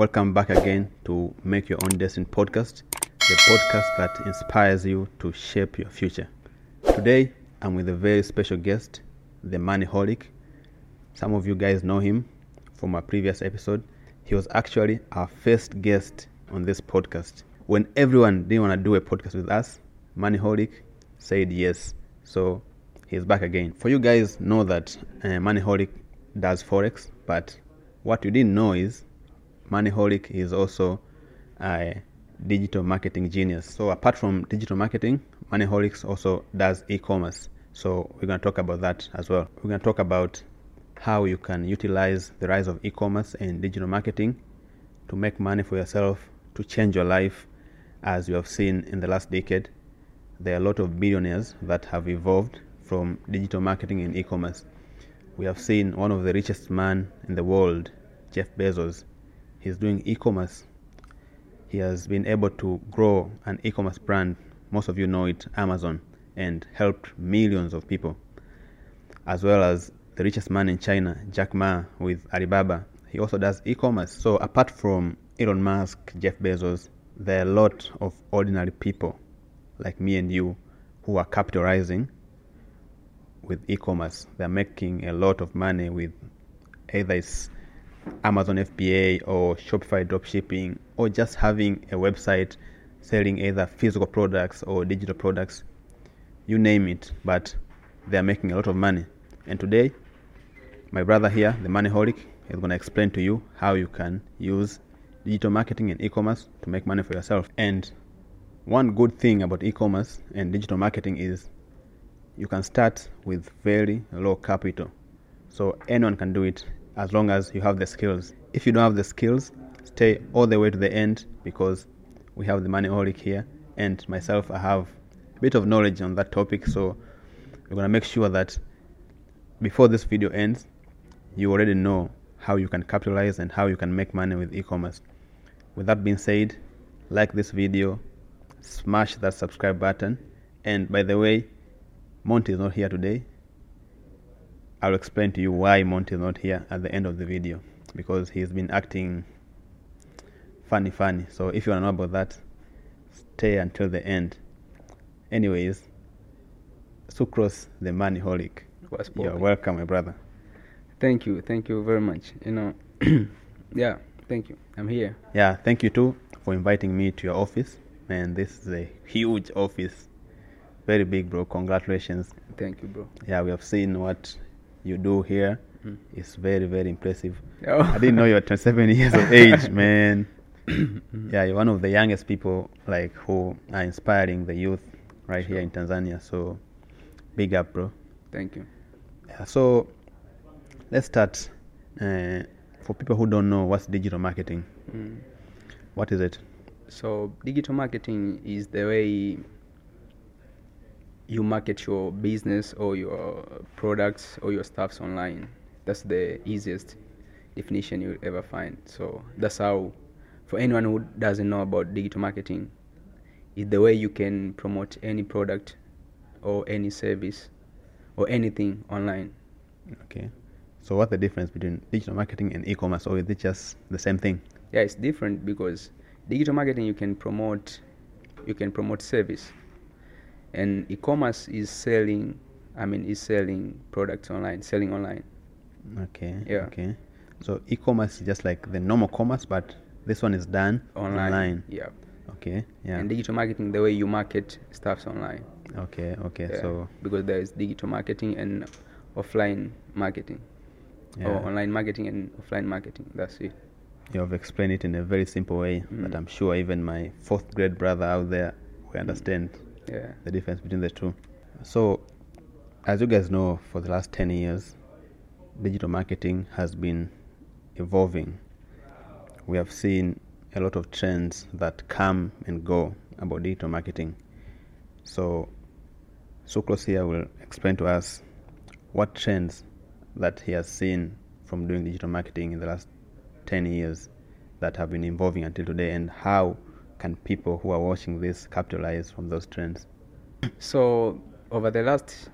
Welcome back again to Make Your Own Destiny podcast, the podcast that inspires you to shape your future. Today, I'm with a very special guest, the Moneyholic. Some of you guys know him from a previous episode. He was actually our first guest on this podcast. When everyone didn't want to do a podcast with us, Moneyholic said yes. So he's back again. For you guys know that uh, Moneyholic does forex, but what you didn't know is Moneyholic is also a digital marketing genius. So apart from digital marketing, Moneyholic also does e-commerce. So we're going to talk about that as well. We're going to talk about how you can utilize the rise of e-commerce and digital marketing to make money for yourself, to change your life, as you have seen in the last decade. There are a lot of billionaires that have evolved from digital marketing and e-commerce. We have seen one of the richest man in the world, Jeff Bezos. He's doing e-commerce. He has been able to grow an e-commerce brand. Most of you know it, Amazon, and helped millions of people. As well as the richest man in China, Jack Ma, with Alibaba. He also does e-commerce. So apart from Elon Musk, Jeff Bezos, there are a lot of ordinary people like me and you who are capitalizing with e-commerce. They're making a lot of money with either it's Amazon FBA or Shopify dropshipping or just having a website selling either physical products or digital products. You name it, but they're making a lot of money. And today, my brother here, the Moneyholic, is going to explain to you how you can use digital marketing and e-commerce to make money for yourself. And one good thing about e-commerce and digital marketing is you can start with very low capital. So anyone can do it as long as you have the skills. If you don't have the skills, stay all the way to the end because we have the Moneyholic here and myself I have a bit of knowledge on that topic so we're to make sure that before this video ends you already know how you can capitalize and how you can make money with e-commerce. With that being said, like this video, smash that subscribe button and by the way, Monty is not here today. I'll explain to you why Monty is not here at the end of the video because he's been acting funny funny. So if you want to know about that, stay until the end. Anyways, Sucrose the Moneyholic. You're welcome, my brother. Thank you, thank you very much. You know, yeah, thank you. I'm here. Yeah, thank you too for inviting me to your office. Man, this is a huge office. Very big, bro. Congratulations. Thank you, bro. Yeah, we have seen what you do here. Mm. It's very, very impressive. Oh. I didn't know you were 27 years of age, man. yeah, you're one of the youngest people like who are inspiring the youth right here in Tanzania. So, big up, bro. Thank you. Yeah, so let's start. Uh, for people who don't know what's digital marketing, Mm. what is it? So, digital marketing is the way you market your business or your products or your stuffs online. That's the easiest definition you'll ever find. So, that's how, for anyone who doesn't know about digital marketing, is the way you can promote any product or any service or anything online. Okay. So, what's the difference between digital marketing and e-commerce, or is it just the same thing? yeah it's different because digital marketing you can promote you can promote service and e-commerce is selling i mean is selling products online selling online Okay. Yeah. Okay. So, e-commerce is just like the normal commerce, but this one is done online, online. yeah Okay. Yeah. and digital marketing the way you market stuffs online okay. Okay. yeah. So, because there is digital marketing and offline marketing yeah. or online marketing and offline marketing that's it You have explained it in a very simple way that Mm. I'm sure even my fourth grade brother out there will understand yeah the difference between the two. So, as you guys know, for the last 10 years, digital marketing has been evolving. We have seen a lot of trends that come and go about digital marketing. So, Sucrose here will explain to us what trends that he has seen from doing digital marketing in the last 10 years that have been evolving until today and how can people who are watching this capitalize from those trends So over the last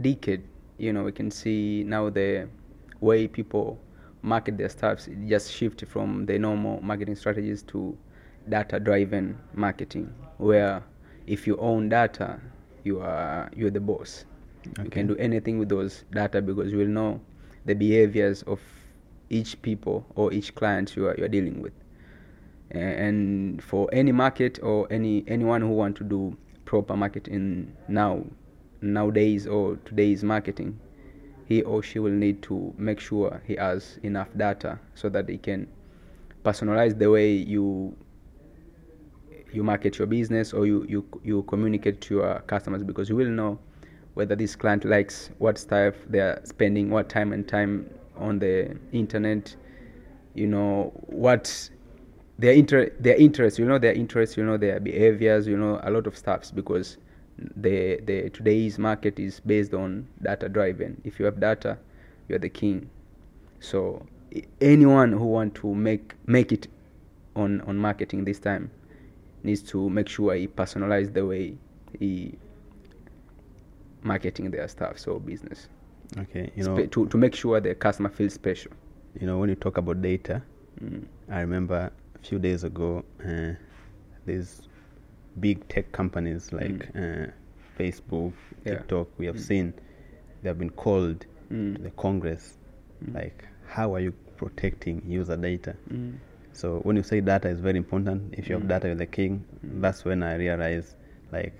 decade, you know, we can see now the way people market their stuffs, it just shift from the normal marketing strategies to data-driven marketing, where if you own data, you are you're the boss. You can do anything with those data because you will know the behaviors of each people or each client you are, you are dealing with. And for any market or any anyone who want to do proper marketing now nowadays or today's marketing, he or she will need to make sure he has enough data so that he can personalize the way you you market your business or you, you you communicate to your customers because you will know whether this client likes what stuff they are spending what time and time on the internet you know what their inter their interests you know their interests you know their behaviors you know a lot of stuffs because the the today's market is based on data driven if you have data you're the king. So anyone who want to make make it on on marketing this time needs to make sure he personalize the way he marketing their stuff so business. Okay, you know, Spe- to, to make sure the customer feels special. You know when you talk about data, mm. I remember a few days ago, uh, these big tech companies like uh, Facebook, Yeah. TikTok, we have Mm. seen they have been called Mm. to the Congress. Mm. Like, how are you protecting user data? Mm. So when you say data is very important, if you have Mm. data, you're the king. Mm. That's when I realize, like,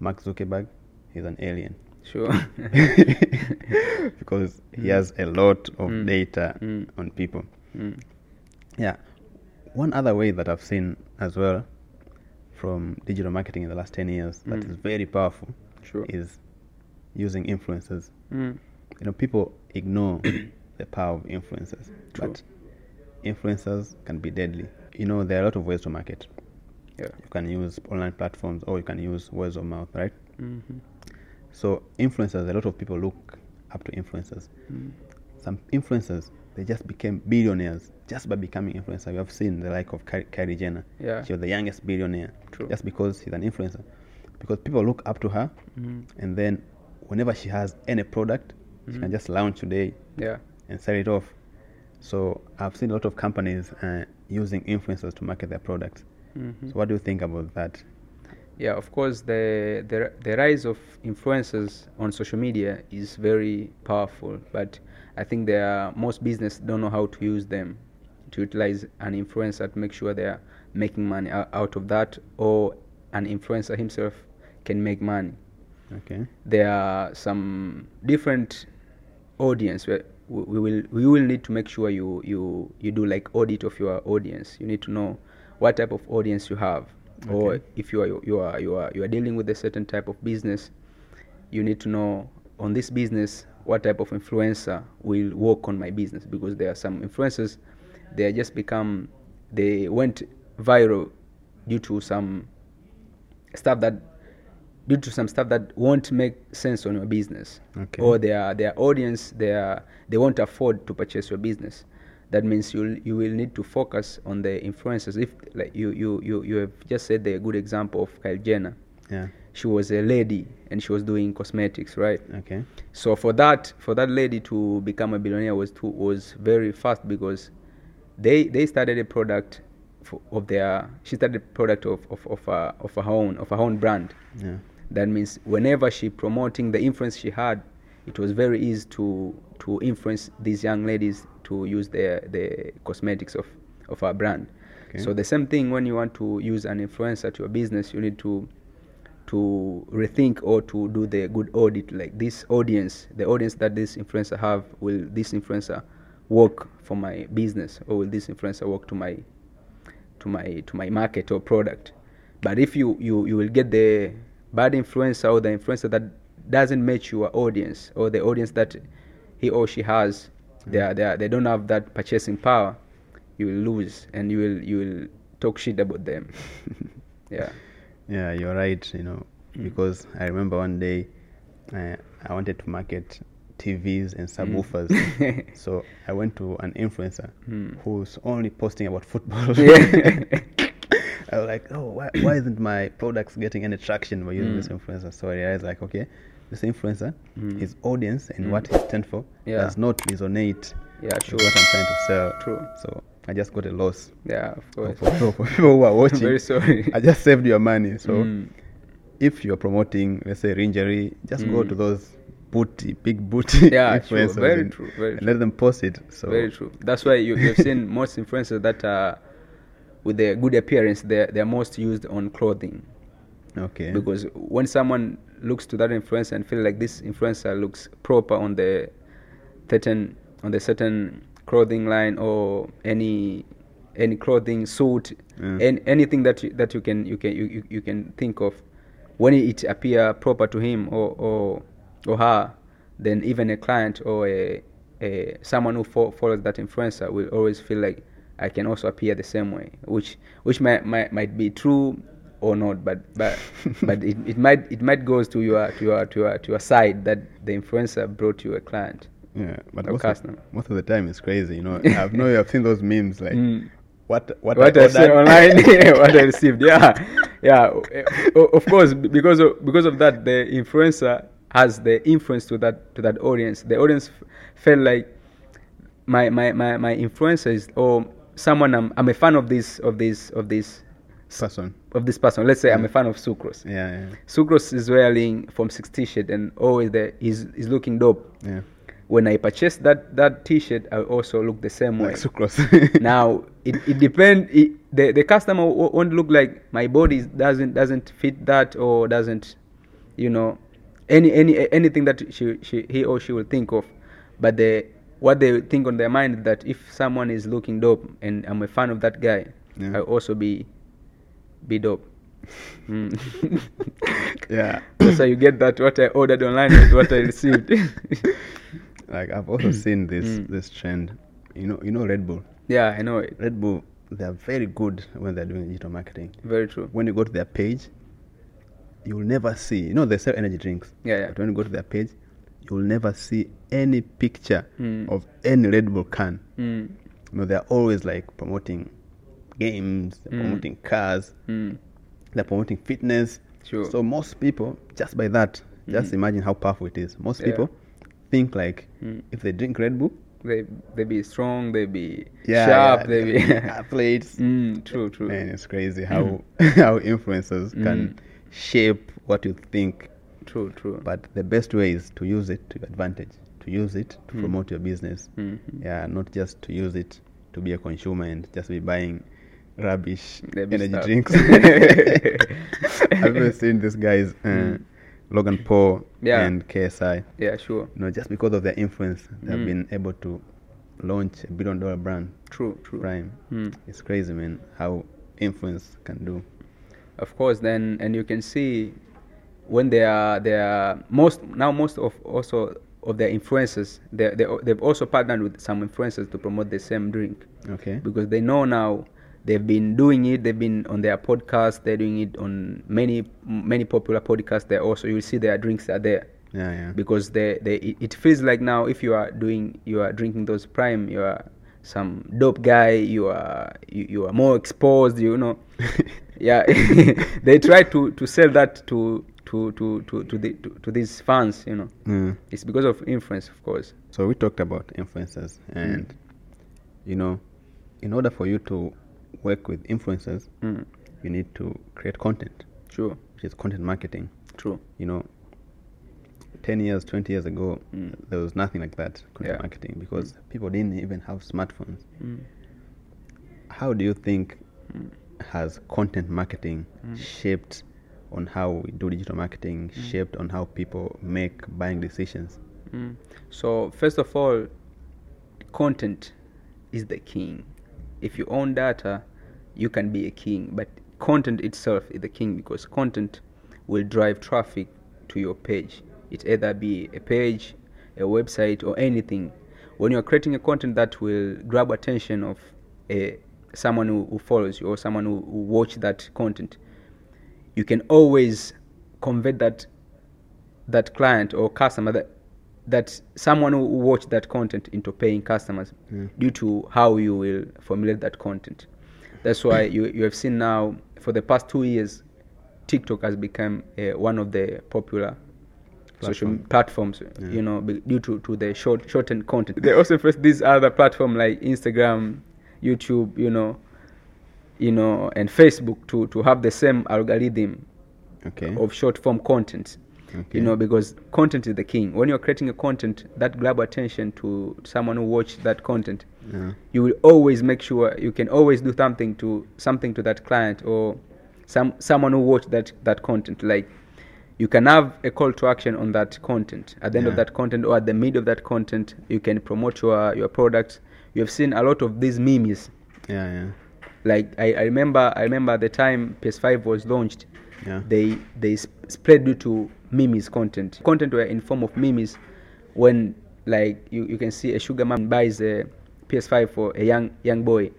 Mark Zuckerberg, is an alien sure because he Mm. has a lot of Mm. data Mm. on people. mm. Yeah. One other way that I've seen as well from digital marketing in the last 10 years that Mm. is very powerful sure is using influencers. mm. You know, people ignore the power of influencers, True. but influencers can be deadly. You know, there are a lot of ways to market. yeah You can use online platforms or you can use words of mouth, right? hmm So, influencers, a lot of people look up to influencers. mm. Some influencers, they just became billionaires just by becoming influencers. We have seen the like of Kylie Jenner. yeah She was the youngest billionaire True. just because she's an influencer. Because people look up to her, mm. and then whenever she has any product, she Mhm. can just launch today yeah and sell it off. So I've seen a lot of companies uh, using influencers to market their products. hmm So what do you think about that? yeah of course the, the the rise of influencers on social media is very powerful but i think there are, most business don't know how to use them to utilize an influencer to make sure they are making money out of that or an influencer himself can make money. Okay. there are some different audience where we we will we will need to make sure you you you do like audit of your audience. You need to know what type of audience you have. Or if you are you are you are you are dealing with a certain type of business you need to know on this business what type of influencer will work on my business because there are some influencers they just become they went viral due to some stuff that due to some stuff that won't make sense on your business Okay. or their their audience they are they won't afford to purchase your business that means you you will need to focus on the influencers if like you you you, you have just said the good example of Kylie Jenner Yeah. She was a lady and she was doing cosmetics right Okay. so for that for that lady to become a billionaire was too was very fast because they they started a product for, of their she started a product of of of, uh, of her own of her own brand Yeah. that means whenever she promoting the influence she had it was very easy to to influence these young ladies to use the the cosmetics of of our brand Okay. so the same thing when you want to use an influencer to your business you need to to rethink or to do the good audit like this audience the audience that this influencer have will this influencer work for my business or will this influencer work to my to my to my market or product? But if you you you will get the bad influencer or the influencer that doesn't match your audience or the audience that he or she has hmm. they are, they are, they don't have that purchasing power you will lose and you will you will talk shit about them. Yeah Yeah, you're right. You know, Mm. because I remember one day uh, I wanted to market TVs and Mm. subwoofers. so I went to an influencer Hmm. who's only posting about football. Yeah. I was like, oh, why, why isn't my products getting any traction by using this Mm. influencer? So I realized, like, okay, this influencer, Mm. his audience and Mm. what he stands for Yeah. does not resonate Yeah, That's sure. what I'm trying to sell. True. So I just got a loss. Yeah, of So course. for, so for people who are watching, Very sorry. I just saved your money. So Mm. if you're promoting, let's say, Ringery, just go Mm. to those booty, big booty Yeah, true. influencers Very and, true. Very and true. let them post it. So Very true. That's why you, you've seen most influencers that are with a good appearance. They're they're most used on clothing Okay. because when someone looks to that influencer and feel like this influencer looks proper on the certain on the certain clothing line or any any clothing suit Yeah. any, anything that you, that you can you can you, you, can think of when it appear proper to him or or, or her then even a client or a, a someone who fo- follows that influencer will always feel like I can also appear the same way which which might might, might be true or not but but but it, it might it might goes to your to your to your to your side that the influencer brought you a client yeah, but most of, most of the time it's crazy. You know, I've know you have seen those memes like Mm. what what, what I I ordered. online, what I received. Yeah, yeah. Of course, because of because of that, the influencer has the influence to that to that audience. The audience f- felt like my my my my influencer is or someone I'm I'm a fan of this of this of this person. of this person. Let's say I'm a fan of Sucrose. Yeah, yeah, Sucrose is wearing from six t-shirt and always there he's he's looking dope. yeah. When I purchase that that t-shirt, I also look the same way now it, it depends the the customer wo- won't look like my body doesn't doesn't fit that or doesn't you know any any anything that she, she he or she will think of but the what they think on their mind that if someone is looking dope and i'm a fan of that guy Yeah. i'll also be be dope Mm. yeah. so you get that what i ordered online is what i received like I've also seen this Mm. this trend. You know, you know Red Bull. yeah i know it Red Bull, they are very good when they're doing digital marketing. very true When you go to their page, you'll never see. You know, they sell energy drinks. Yeah, yeah. But when you go to their page, you'll never see any picture Mm. of any Red Bull can. mm. You know, they're always like promoting games, they're Mm. promoting cars, Mm. they're promoting fitness. Sure. So most people, just by that, just Mm. imagine how powerful it is. Most Yeah. people think like Mm. if they drink Red Bull, they they be strong, they be yeah, sharp, yeah, they be athletes. mm, true, true. Man, it's crazy how how influencers can Mm. shape what you think. True, true. But the best way is to use it to your advantage, to use it to Mm. promote your business. Mhm. Yeah, not just to use it to be a consumer and just be buying rubbish Rubbish energy drinks. I've never seen these guys, uh, Mm. Logan Paul Yeah. and KSI. yeah, sure. You know, just because of their influence, they've Mm. been able to launch a billion dollar brand, True, true. Prime. Mm. It's crazy, man, how influence can do. Of course, then and you can see when they are they are most now most of also of their influencers they they they've also partnered with some influencers to promote the same drink Okay. because they know now they've been doing it. They've been on their podcast they're doing it on many many popular podcasts. They also you will see their drinks are there. Yeah, yeah. because they, they it- feels like now if you are doing you are drinking those prime you are some dope guy. You are you, you are more exposed you know. Yeah. They try to to sell that to to to to to, the, to, to these fans you know. Mm. it's because of influence of course. So we talked about influencers, and you know, in order for you to work with influencers, mm. you need to create content, true which is content marketing. true You know, ten years, twenty years ago, Mm. there was nothing like that content Yeah. marketing because people didn't even have smartphones. mm. How do you think Mm. has content marketing Mm. shaped on how we do digital marketing, shaped on how people make buying decisions? Mm. So first of all, content is the king. If you own data, you can be a king. But content itself is the king because content will drive traffic to your page. It either be a page, a website, or anything. When you are creating a content that will grab attention of a someone who, who follows you or someone who, who watch that content, you can always convert that that client or customer that that someone who watch that content into paying customers Mm. due to how you will formulate that content. That's why you you have seen now for the past two years, TikTok has become uh, one of the popular social platforms Yeah. you know due to, to the short shortened content they also face these other platform like instagram youtube you know you know and facebook to to have the same algorithm Okay. of short form content okay. you know because content is the king when you're creating a content that grab attention to someone who watch that content Yeah. you will always make sure you can always do something to something to that client or some someone who watch that that content like you can have a call to action on that content at the end of that content or at the mid of that content you can promote your your product you have seen a lot of these memes Yeah. Yeah. like I, I remember i remember the time ps5 was launched Yeah. they they sp- spread due to memes content. Content were in form of memes when like you, you can see a sugar man buys a ps5 for a young young boy.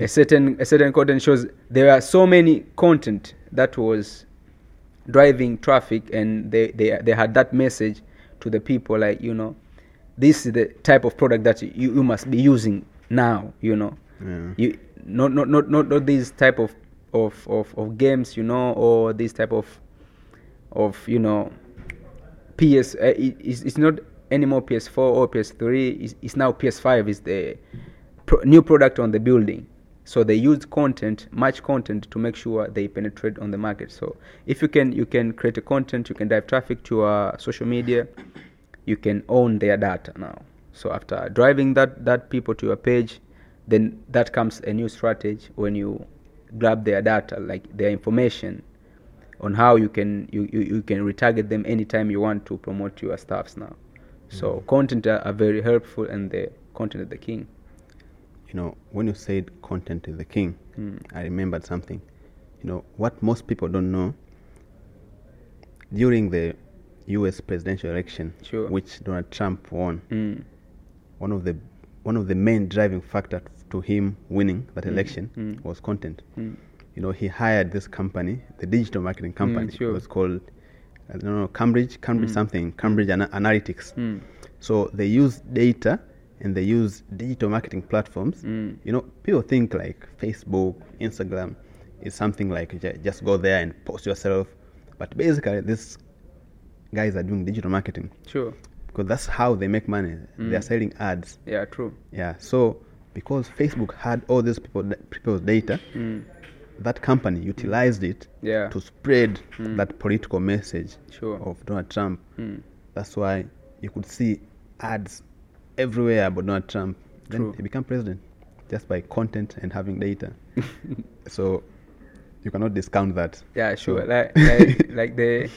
A certain a certain content shows there are so many content that was driving traffic and they, they they had that message to the people like you know this is the type of product that you, you must be using now you know. Yeah. you not not not not, not these type of, of of of games you know or this type of of you know ps uh, it, it's, it's not anymore ps4 or ps3 it's, it's now ps5 is the pro- new product on the building. So they use content much content to make sure they penetrate on the market. So if you can you can create a content you can drive traffic to uh, social media you can own their data now. So after driving that that people to your page then that comes a new strategy when you grab their data like their information on how you can you, you, you can retarget them anytime you want to promote your stuffs now so content are, are very helpful and the content is the king you know, when you said content is the king, Mm. I remembered something. You know, what most people don't know during the US presidential election, Sure. which Donald Trump won, mm. one of the one of the main driving factor to him winning that Mm, election mm. was content. Mm. You know, he hired this company, the digital marketing company. sure. It was called I don't know, Cambridge, Cambridge Mm. something, Cambridge Ana- Analytics. Mm. So they use data and they use digital marketing platforms. Mm. You know, people think like Facebook, Instagram is something like ju- just go there and post yourself. But basically, these guys are doing digital marketing sure because that's how they make money. Mm. selling ads. yeah true Yeah. So because Facebook had all these people people's data, mm. That company utilized it yeah to spread Mm. that political message sure of Donald Trump. mm. That's why you could see ads everywhere about Donald Trump. Then True. he became president just by content and having data. so you cannot discount that. Yeah, sure. So- Like, like, like the.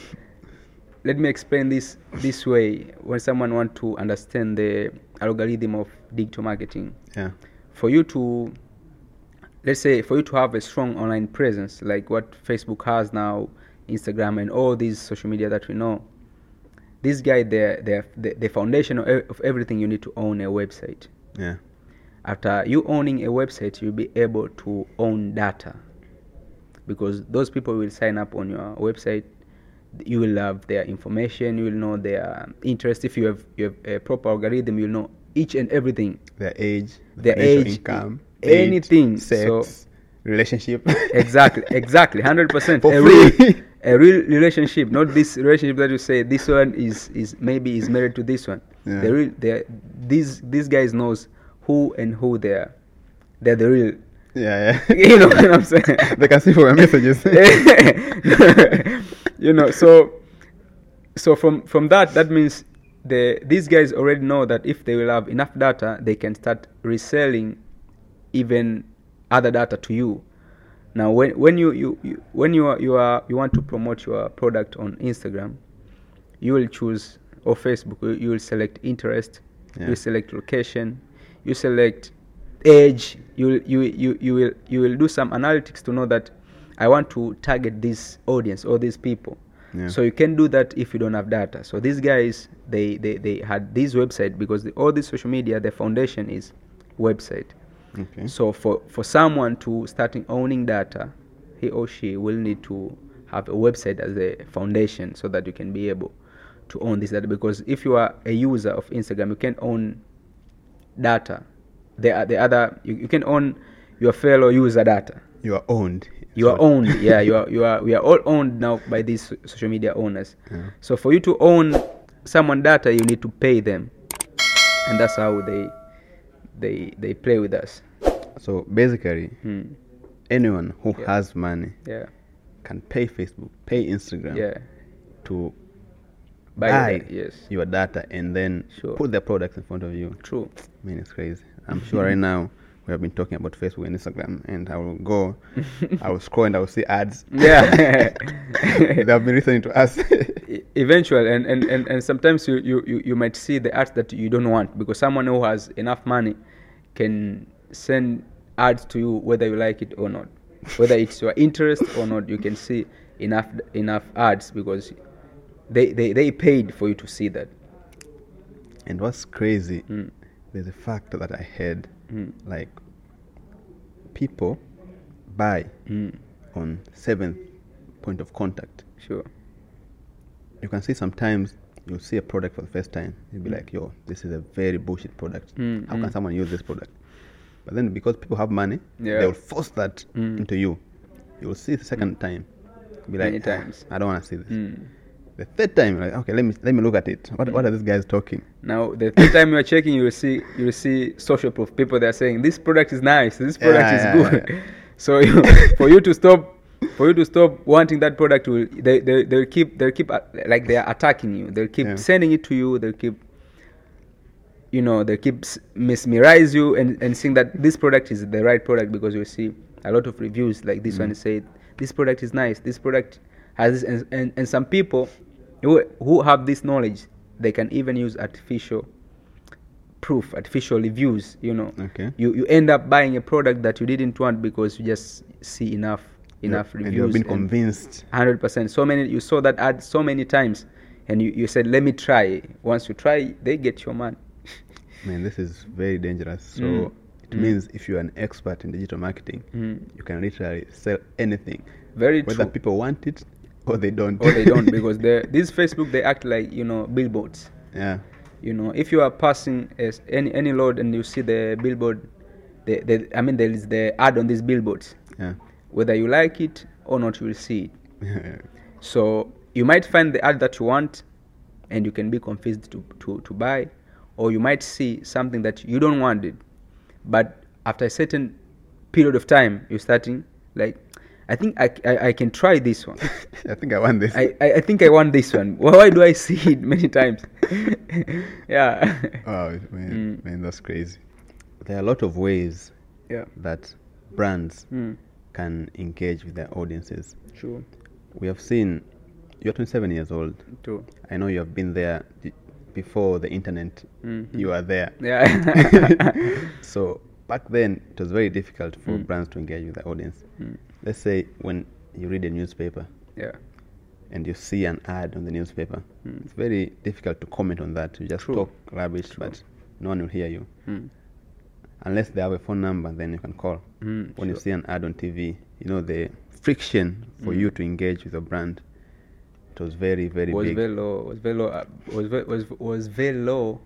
Let me explain this this way. When someone want to understand the algorithm of digital marketing, Yeah. for you to, let's say, for you to have a strong online presence, like what Facebook has now, Instagram, and all these social media that we know, this guy, they're, they're, the, the foundation of, everything. You need to own a website. Yeah. After you owning a website, you'll be able to own data because those people will sign up on your website. You will have their information. You will know their interest. If you have you have a proper algorithm, you'll know each and everything. Their age, Their financial age, income, anything. sex, So- relationship. Exactly, exactly, hundred percent. For A free. real, a real relationship, not this relationship that you say this one is is maybe is married to this one. Yeah. The real, the these these guys knows who and who they are. They're the real. yeah, yeah. You know what I'm saying? they can see from your messages. you know, so so from from that, that means the these guys already know that if they will have enough data, they can start reselling even other data to you. Now, when when you, you, you when you are, you are you want to promote your product on Instagram, you will choose or Facebook. You, will select interest. Yeah. You select location. You select age. You will- you you you will you will do some analytics to know that I want to target this audience or these people. Yeah. So you can do that if you don't have data. So these guys they they, they had this website because the, all this social media the foundation is website. Okay. So for, for someone to starting owning data, he or she will need to have a website as a foundation so that you can be able to own this data. Because if you are a user of Instagram, you can own data. The, the other you, you can own your fellow user data. You are owned. you are owned yeah you are you are we are all owned now by these social media owners Yeah. so for you to own someone data you need to pay them and that's how they they they play with us So basically, Hmm. anyone who Yeah. has money yeah can pay Facebook, pay Instagram yeah to Buy buy, your data, yes. your data and then Sure. put their products in front of you. true I mean, it's crazy. I'm sure right now we have been talking about Facebook and Instagram, and I will go, I will scroll and I will see ads. yeah they have been listening to us. Eventually, and, and, and, and sometimes you, you, you, might see the ads that you don't want because someone who has enough money can send ads to you whether you like it or not whether it's your interest or not you can see enough enough ads because they, they, they paid for you to see that and what's crazy, Mm. there's a fact that I heard, Mm. like people buy Mm. on seventh point of contact. sure You can see sometimes you'll see a product for the first time. You'll be Mm. like, yo, this is a very bullshit product. Mm, How can mm. someone use this product? But then because people have money, Yeah. they will force that Mm. into you. You will see the second time. Be like, Many "Ah, times. I don't want to see this. Mm. The third time, like, okay, let me let me look at it. What what are these guys talking? Now, the third time you are checking, you will see you will see social proof. People they are saying this product is nice, this product Yeah, is yeah, good. yeah. So you, for you to stop, for you to stop wanting that product, will they they they'll keep they'll keep uh, like they are attacking you. They'll keep sending it to you. They'll keep you know they keep mesmerize you and and saying that this product is the right product because you see a lot of reviews like this one say this product is nice. This product has this, and, and, and some people who who have this knowledge they can even use artificial proof artificial reviews you know Okay. you you end up buying a product that you didn't want because you just see enough enough and reviews you have been and- convinced. 100% so many you saw that ad so many times and you, you said let me try once you try they get your money Man, this is very dangerous. So Mm. it Mm. means if you're an expert in digital marketing, Mm. you can literally sell anything, very whether true people want it or they don't. or they don't because this facebook they act like you know billboards. Yeah, you know if you are passing as any any load and you see the billboard the, the i mean there is the ad on these billboards. Yeah, whether you like it or not you will see it. So you might find the ad that you want and you can be confused to, to, to buy, or you might see something that you don't want it. But after a certain period of time, you're starting like, I think I, I, I can try this one. I think I want this. I, I, I think I want this one. Why, why do I see it many times? yeah. oh man, Mm. man, that's crazy. There are a lot of ways Yeah. that brands Mm. can engage with their audiences. True. We have seen you're 27 years old. True. I know you have been there before the internet. Mhm. You are there. Yeah. so back then, it was very difficult for Mm. brands to engage with the audience. Mm. Let's say when you read a newspaper yeah. and you see an ad on the newspaper, Mm. it's very difficult to comment on that. You just True. talk rubbish, True. but no one will hear you. Mm. Unless they have a phone number, then you can call. Mm, when you see an ad on TV, you know the friction for Mm. you to engage with a brand. It was very, very was big. very low was very low uh, was very, was was very low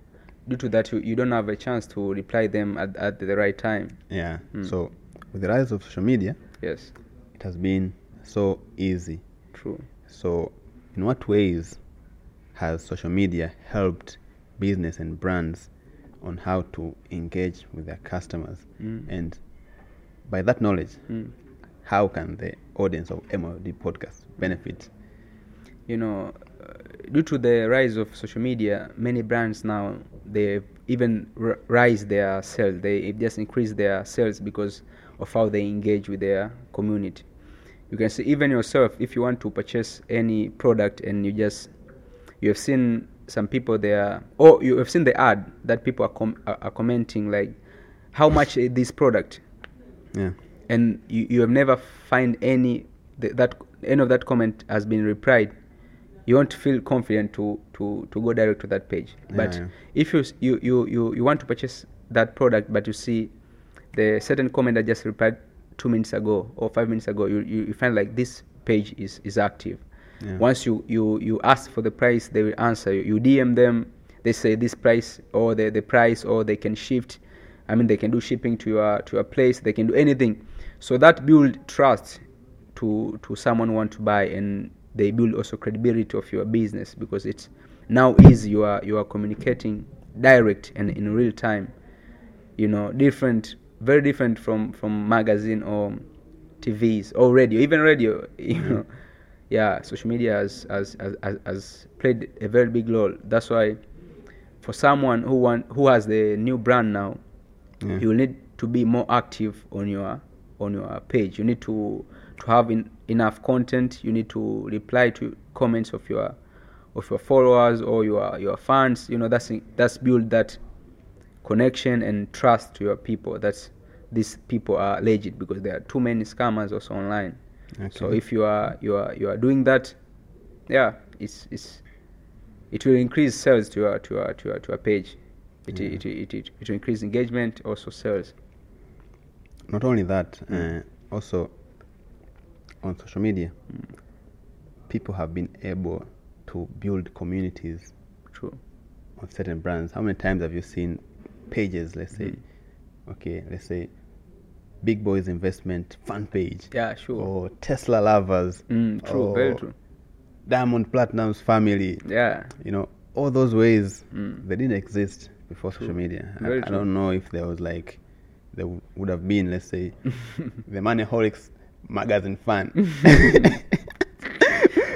due to that you, you don't have a chance to reply them at, at the right time yeah. Mm. So with the rise of social media, yes it has been so easy. true So, in what ways has social media helped business and brands on how to engage with their customers? Mm. And by that knowledge, Mm. how can the audience of MLD podcast benefit? you know due to the rise of social media many brands now they even r- rise their sales. They just increase their sales because of how they engage with their community. You can see even yourself if you want to purchase any product and you just you have seen some people there or you have seen the ad that people are, com- are, commenting like how much is this product? Yeah. and you, you have never find any th- that any of that comment has been replied you won't feel confident to to to go direct to that page. But yeah. if you, you you you you want to purchase that product but you see the certain comment I just replied two minutes ago or five minutes ago you you, you find like this page is is active. Yeah. once you you you ask for the price they will answer you. You dm them they say this price or the the price or they can shift. I mean they can do shipping to your to your place they can do anything. So that build trust to to someone who want to buy and they build also credibility of your business because it's now is you are you are communicating direct and in real time you know different very different from from magazine or tvs or radio even radio you know. Yeah social media has has, has has has played a very big role. That's why for someone who want who has the new brand now Yeah. you need to be more active on your on your page. You need to to have in, enough content you need to reply to comments of your of your followers or your your fans. You know that's that's build that connection and trust to your people. That's these people are legit because there are too many scammers also online. So if you are you are you are doing that yeah it's it's it will increase sales to your to your to your, to your page. It, Yeah. it, it, it, it will increase engagement also sales. Not only that, Mm. uh, also on social media, Mm. people have been able to build communities true on certain brands. How many times have you seen pages? Let's say, Mm. okay, let's say, Big Boys Investment fan page, yeah sure or Tesla lovers, mm, true very true Diamond Platnumz family. yeah You know, all those ways Mm. they didn't exist before True. social media. I, I don't know if there was like there w- would have been, let's say, the Moneyholics magazine fan.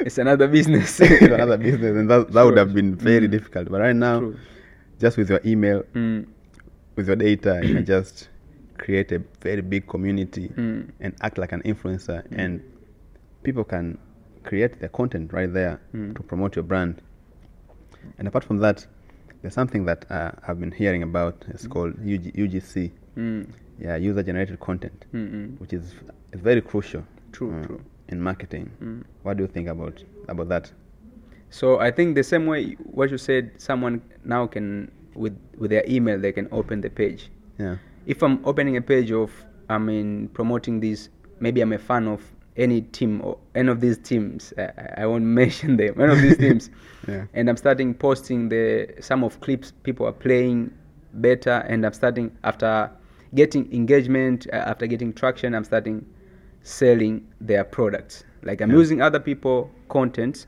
it's another business it's another business, and that, that would have been very Mm. difficult. But right now, True. just with your email, Mm, with your data, you can just create a very big community mm, and act like an influencer, and people can create their content right there Mm. to promote your brand. And apart from that, there's something that uh, I've been hearing about. It's called UG, UGC, mm, yeah, user-generated content, mm, mm. which is is very crucial. True, uh, true. In marketing, Mm. what do you think about about that? So I think the same way what you said, someone now can with with their email they can open the page. Yeah, If I'm opening a page of I mean promoting this, maybe I'm a fan of any team or any of these teams. I, I- I won't mention them. Any of these teams, yeah, and I'm starting posting the some of clips people are playing better, and I'm starting after getting engagement, uh, after getting traction, I'm starting selling their products. Like I'm Yeah. using other people content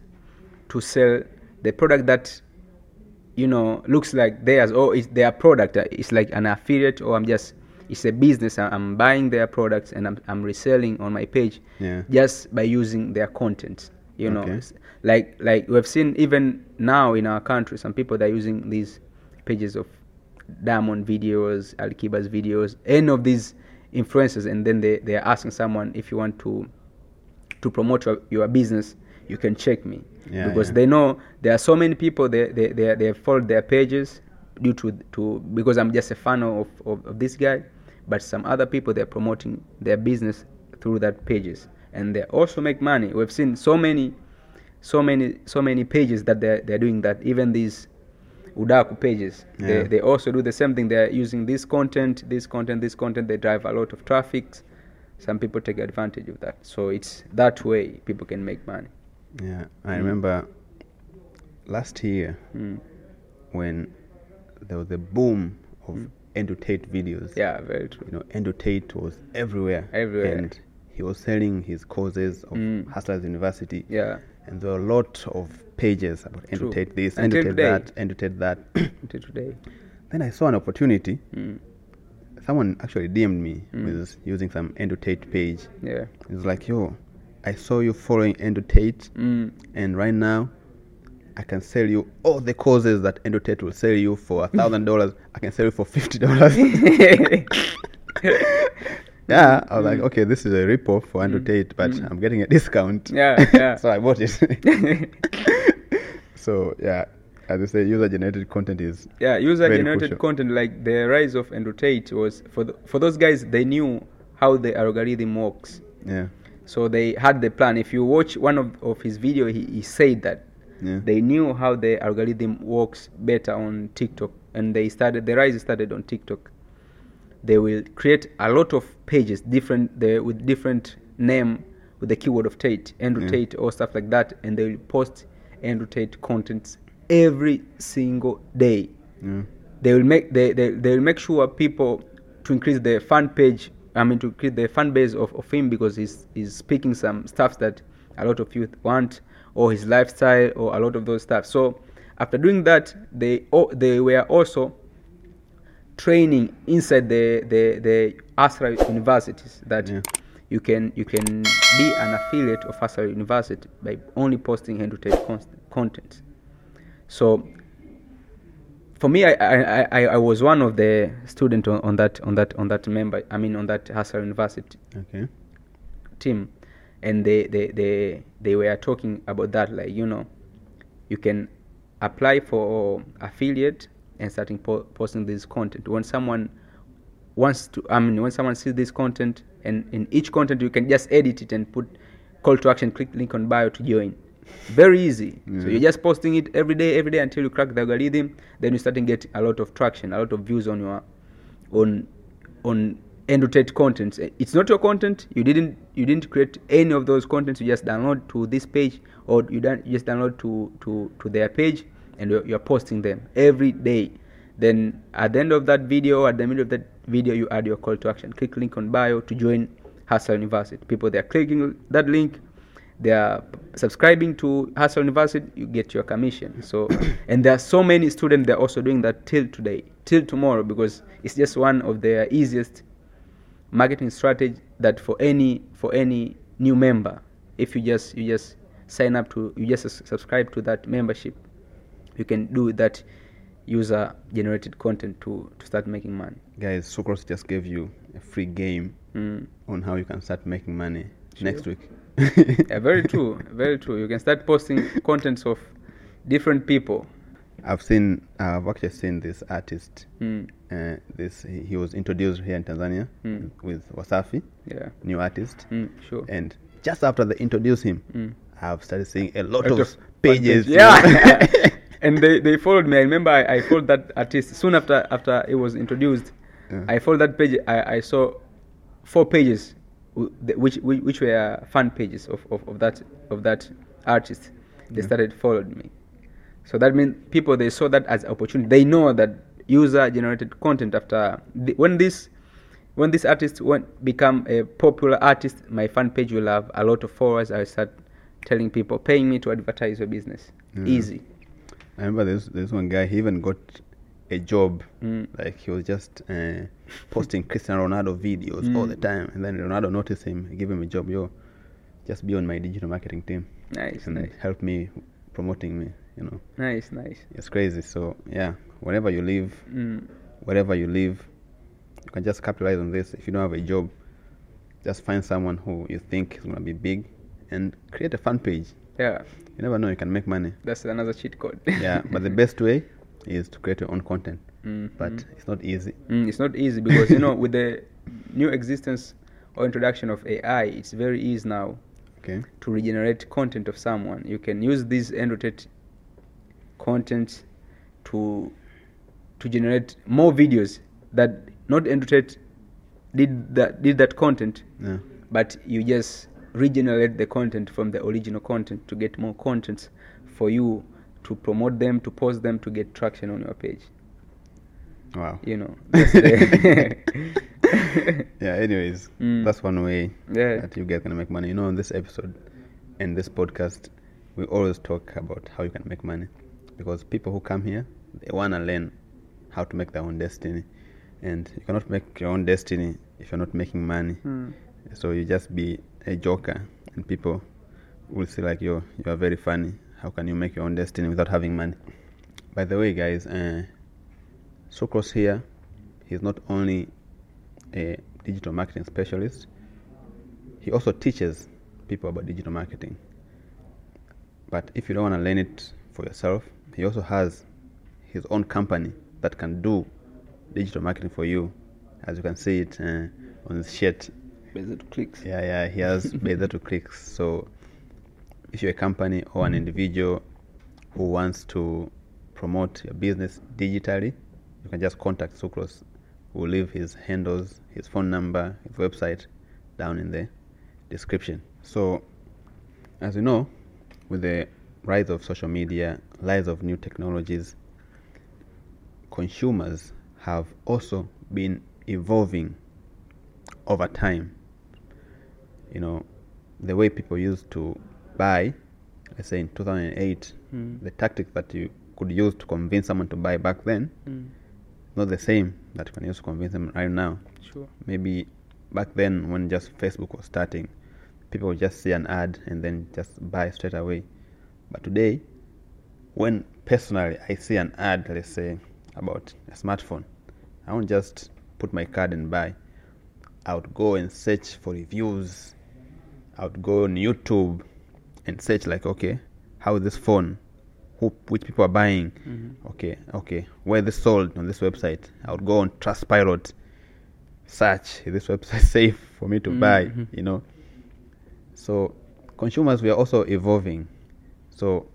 to sell the product that you know looks like theirs or it's their product. It's like an affiliate or I'm just it's a business. I'm buying their products and I'm, I'm reselling on my page yeah, just by using their content you know Okay. Like like we've seen even now in our country some people that are using these pages of diamond videos Alikiba's videos any of these influencers and then they, they are asking someone if you want to to promote your, your business you can check me. Yeah, because yeah. they know there are so many people they they they, they have followed their pages due to to because i'm just a fan of, of, of this guy but some other people they're promoting their business through that pages. And they also make money. We've seen so many so many so many pages that they're, they're doing that. Even these udaku pages Yeah. they, they also do the same thing they're using this content this content this content they drive a lot of traffic some people take advantage of that so it's that way people can make money yeah. I Mm. remember last year mm. when there was a boom of Mm. Andrew Tate videos. yeah very true you know, Andrew Tate was everywhere. Everywhere. And he was selling his courses of Mm. Hustlers University. yeah And there were a lot of pages about Andrew True. Tate this, Until Andrew Tate today. that, Andrew Tate that. until today then I saw an opportunity. mm. Someone actually DM'd me Mm. with using some Andrew Tate page. yeah It was like, yo, I saw you following Andrew Tate, mm. and right now I can sell you all the courses that Andrew Tate will sell you for a thousand dollars. I can sell you for fifty dollars. Yeah, I was like, okay, this is a ripoff for Andrew Mm. Tate, but Mm. I'm getting a discount. Yeah, yeah. so I bought it. so yeah, as I say, user-generated content is yeah user-generated content like the rise of Andrew Tate was for the, for those guys they knew how the algorithm works yeah, so they had the plan if you watch one of, of his video he, he said that yeah, they knew how the algorithm works better on TikTok and they started the rise started on TikTok they will create a lot of pages different they, with different name with the keyword of Tate Andrew Yeah. Tate or stuff like that and they will post Andrew Tate contents every single day yeah, they will make they, they, they will make sure people to increase the fan page I mean, to create the fan base of, of him because he's he's speaking some stuff that a lot of youth want, or his lifestyle, or a lot of those stuff. So after doing that, they they were also training inside the the the Asra universities that Yeah. you can you can be an affiliate of Asra University by only posting con- content. So for me, I, I, I, I was one of the student on, on that on that on that member. I mean, on that Hustle University Okay. team, and they, they they they were talking about that. Like you know, you can apply for affiliate and starting po- posting this content. When someone wants to, I mean, when someone sees this content, and in each content you can just edit it and put call to action, click link on bio to join. Very easy. So you're just posting it every day, every day until you crack the algorithm. Then you start to get a lot of traction, a lot of views on your on on annotated content. Eh, it's not your content. You didn't you didn't create any of those contents. You just download to this page or you don't you just download to to to their page and you're, posting them every day. Then at the end of that video, at the middle of that video, you add your call to action. Click link on bio to join Hustle University. People they are clicking that link, they are subscribing to Hustle University, you get your commission. So, and there are so many students they're also doing that till today, till tomorrow, because it's just one of their easiest marketing strategy that for any for any new member, if you just you just sign up to you just subscribe to that membership, you can do that user generated content to to start making money. Guys, Sucrose just gave you a free game Mm. on how you can start making money next week. Yeah, very true, very true. You can start posting contents of different people. I've seen, I've actually seen this artist. Mm. Uh, this he, he was introduced here in Tanzania Mm. with Wasafi, Yeah. new artist, Mm, sure. and just after they introduced him, Mm. I've started seeing a lot, Lot of, of pages. Yeah. and they, they followed me. I remember I, I followed that artist soon after after it was introduced. Yeah. I followed that page. I, I saw four pages, which which, which were fan pages of, of, of that of that artist. They Yeah. started followed me. So that means people they saw that as opportunity. They know that user generated content after the, when this when this artist went become a popular artist, my fan page will have a lot of followers. I start telling people, paying me to advertise your business. Yeah. Easy. I remember there's there's one guy. He even got a job. Mm. Like he was just uh, posting Cristiano Ronaldo videos all Mm. the time, and then Ronaldo noticed him, gave him a job. Yo, just be on my digital marketing team Nice, and nice, help me promoting me. You know, nice, nice. it's crazy. So yeah, whenever you live, Mm. wherever you live, you can just capitalize on this. If you don't have a job, just find someone who you think is gonna be big, and create a fan page. Yeah, You never know, you can make money. that's another cheat code. yeah, but the best way is to create your own content. Mm, But it's not easy. Mm, it's not easy because you know with the new existence or introduction of AI, it's very easy now Okay. to regenerate content of someone. You can use these annotated content to to generate more videos that not annotate did that did that content, Yeah. but you just regenerate the content from the original content to get more contents for you to promote them, to post them, to get traction on your page. Wow. You know. Yeah. Anyways, Mm. that's one way Yeah. that you guys can make money. You know, in this episode and this podcast, we always talk about how you can make money because people who come here they wanna learn how to make their own destiny, and you cannot make your own destiny if you're not making money. Mm. So you just be a joker, and people will say like you you are very funny. How can you make your own destiny without having money? By the way, guys, uh, here, he's not only a digital marketing specialist, he also teaches people about digital marketing. But if you don't want to learn it for yourself, he also has his own company that can do digital marketing for you. As you can see it uh, on his shirt, Clicks. yeah, yeah, he has better to clicks. So if you're a company or an individual who wants to promote your business digitally, you can just contact Sucrose. We'll leave his handles, his phone number, his website down in the description. So as you know, with the rise of social media, rise of new technologies, consumers have also been evolving over time. You know, the way people used to buy, let's say in 2008, Mm. the tactics that you could use to convince someone to buy back then, Mm. not the same that you can use to convince them right now. Sure. Maybe back then, when just Facebook was starting, people would just see an ad and then just buy straight away. But today, when personally I see an ad, let's say about a smartphone, I won't just put my card and buy. I would go and search for reviews. I would go on YouTube and search like, okay, how is this phone? Who, which people are buying? Mhm. Okay, okay, where this sold on this website? I would go on Trustpilot, search is this website safe for me to buy? Mhm. You know. So consumers we are also evolving. So,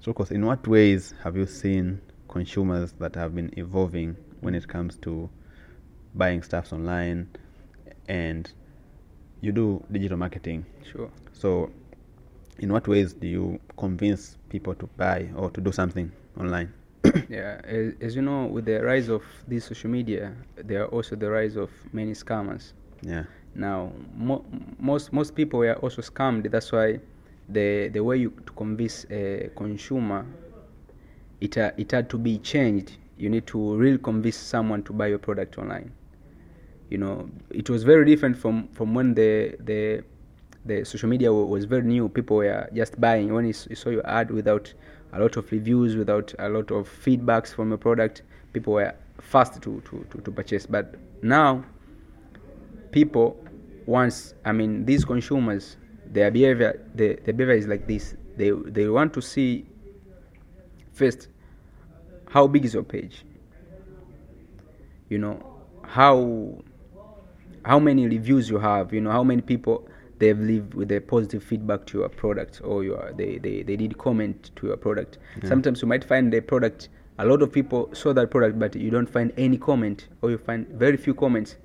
so of course, in what ways have you seen consumers that have been evolving when it comes to buying stuffs online, and you do digital marketing? Sure. So, in what ways do you convince people to buy or to do something online? yeah, as, as you know, with the rise of these social media, there are also the rise of many scammers. Yeah. Now, mo- most most people were also scammed. That's why the the way you to convince a consumer, it uh, it had to be changed. You need to really convince someone to buy your product online. You know, it was very different from from when the the the social media wa- was very new. People were just buying when you, saw your ad without a lot of reviews, without a lot of feedbacks from your product. People were fast to to, to, to purchase. But now people once i mean these consumers their behavior the, the behavior is like this they they want to see first how big is your page you know how how many reviews you have you know how many people they've lived with a positive feedback to your product or your they, they, they did comment to your product. Yeah. sometimes you might find the product a lot of people saw that product but you don't find any comment or you find very few comments.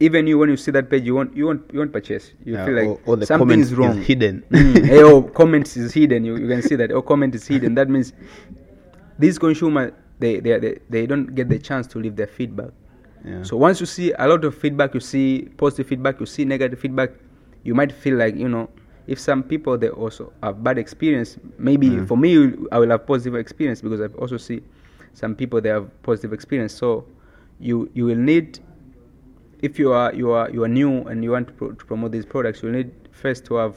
Even you when you see that page you won't you won't you won't purchase. You Yeah, feel like or, or the something is wrong. hidden. mm, eh, oh comments is hidden. You, you can see that oh comment is hidden. That means these consumer they, they they they don't get the chance to leave their feedback yeah. so once you see a lot of feedback you see positive feedback you see negative feedback you might feel like you know if some people they also have bad experience maybe Mhm. for me i will have positive experience because i've also see some people they have positive experience so you you will need if you are you are you are new and you want to, pro- to promote these products you need first to have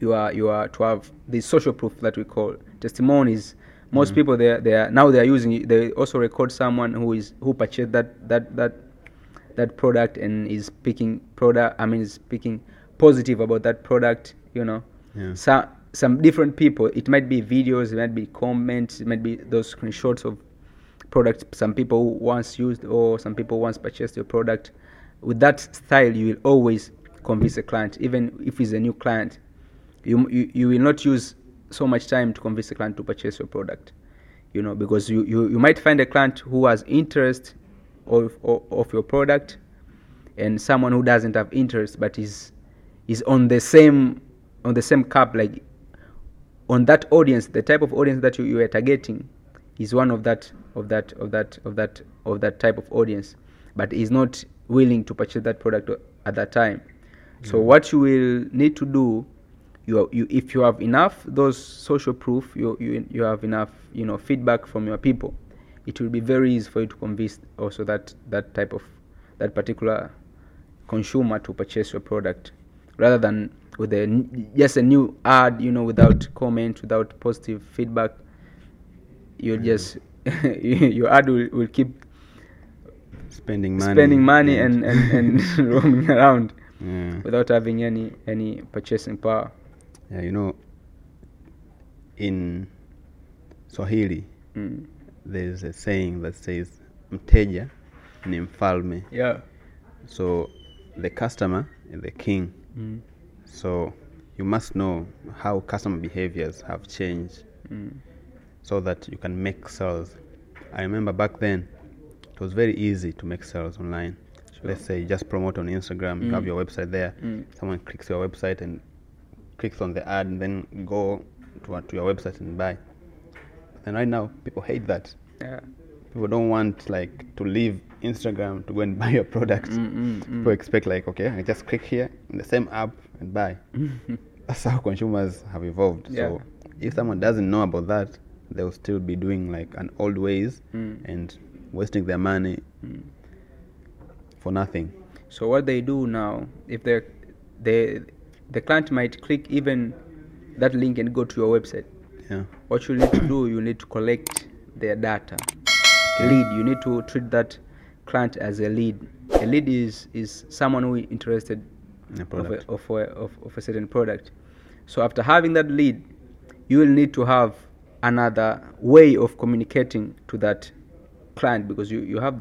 you are you are to have the social proof that we call testimonies most Mhm. people they are, they are now they are using it, they also record someone who is who purchased that that that that product and is speaking product i mean is speaking positive about that product you know Yeah. some some different people it might be videos it might be comments it might be those screenshots of products some people once used or some people once purchased your product with that style you will always convince a client even if he's a new client you, you you will not use so much time to convince a client to purchase your product. You know because you, you, you might find a client who has interest of, of, of your product and someone who doesn't have interest but is is on the same on the same cap like on that audience the type of audience that you, you are targeting is one of that of that of that of that of that type of audience but is not willing to purchase that product at that time. So mm. what you will need to do you, you if you have enough those social proof you, you you have enough you know feedback from your people it will be very easy for you to convince also that that type of that particular consumer to purchase your product rather than with a just a new ad you know without comment without positive feedback you Mm. just your ad will, will keep spending money. spending money and, and, and roaming around yeah. without having any any purchasing power yeah, you know, in Swahili, mm. there's a saying that says, "Mteja ni mfalme." yeah So, the customer is the king. mm. So, you must know how customer behaviors have changed Mm. so that you can make sales. I remember back then, it was very easy to make sales online. Sure. Let's say you just promote on Instagram, you have Mm. your website there. Mm. Someone clicks your website and clicks on the ad and then go to, to your website and buy. And right now, people hate that. yeah People don't want like to leave Instagram to go and buy your product. Mm, mm, People expect like, okay, I just click here in the same app and buy. That's how consumers have evolved. Yeah. So if someone doesn't know about that, they'll still be doing like an old ways Mm. and wasting their money Mm. for nothing. So what they do now, if they they the client might click even that link and go to your website. Yeah. What you need to do, you need to collect their data. Lead. You need to treat that client as a lead. A lead is is someone who is interested In a of a, of, a, of, of a certain product. So after having that lead, you will need to have another way of communicating to that client because you, you have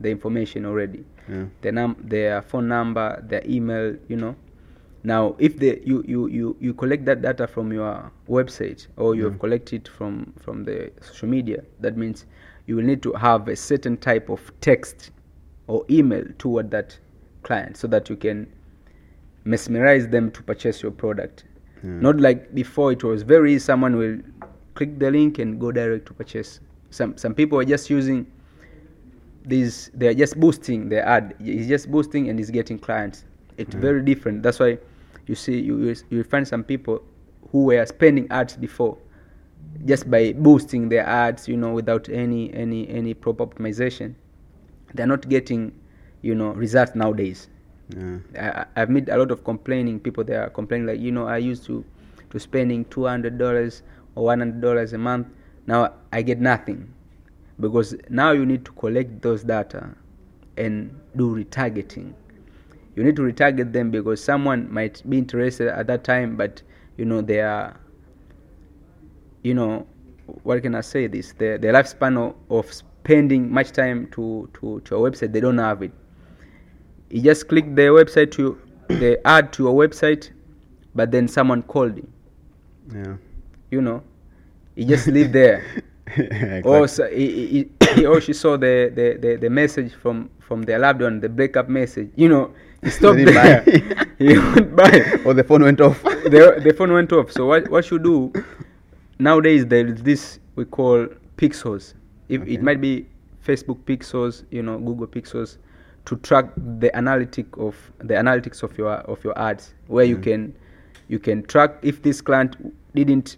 the information already Yeah. their num their phone number their email you know now if they you you you, you collect that data from your website or you have Mm. collected from from the social media that means you will need to have a certain type of text or email toward that client so that you can mesmerize them to purchase your product Yeah. not like before it was very easy someone will click the link and go direct to purchase some some people are just using these they're just boosting their ad it's just boosting and it's getting clients it's Mm. very different that's why you see you you find some people who were spending ads before just by boosting their ads you know without any any any proper optimization they're not getting you know results nowadays Yeah. I, I've met a lot of complaining people. They are complaining like, you know, I used to to spending two hundred dollars or one hundred dollars a month. Now I get nothing because now you need to collect those data and do retargeting. You need to retarget them because someone might be interested at that time, but you know they are. You know, what can I say? This the the lifespan of, of spending much time to to to a website they don't have it you just click the website to the ad to your website but then someone called you Yeah. you know you just leave there or exactly. so, he, he, he or she saw the, the, the, the message from from their loved one the breakup message you know he stopped didn't there he won't buy or the phone went off. the, the phone went off so what, what you do nowadays there is this we call pixels if Okay. it might be facebook pixels you know google pixels to track the analytic of the analytics of your of your ads where you Mm. can you can track if this client didn't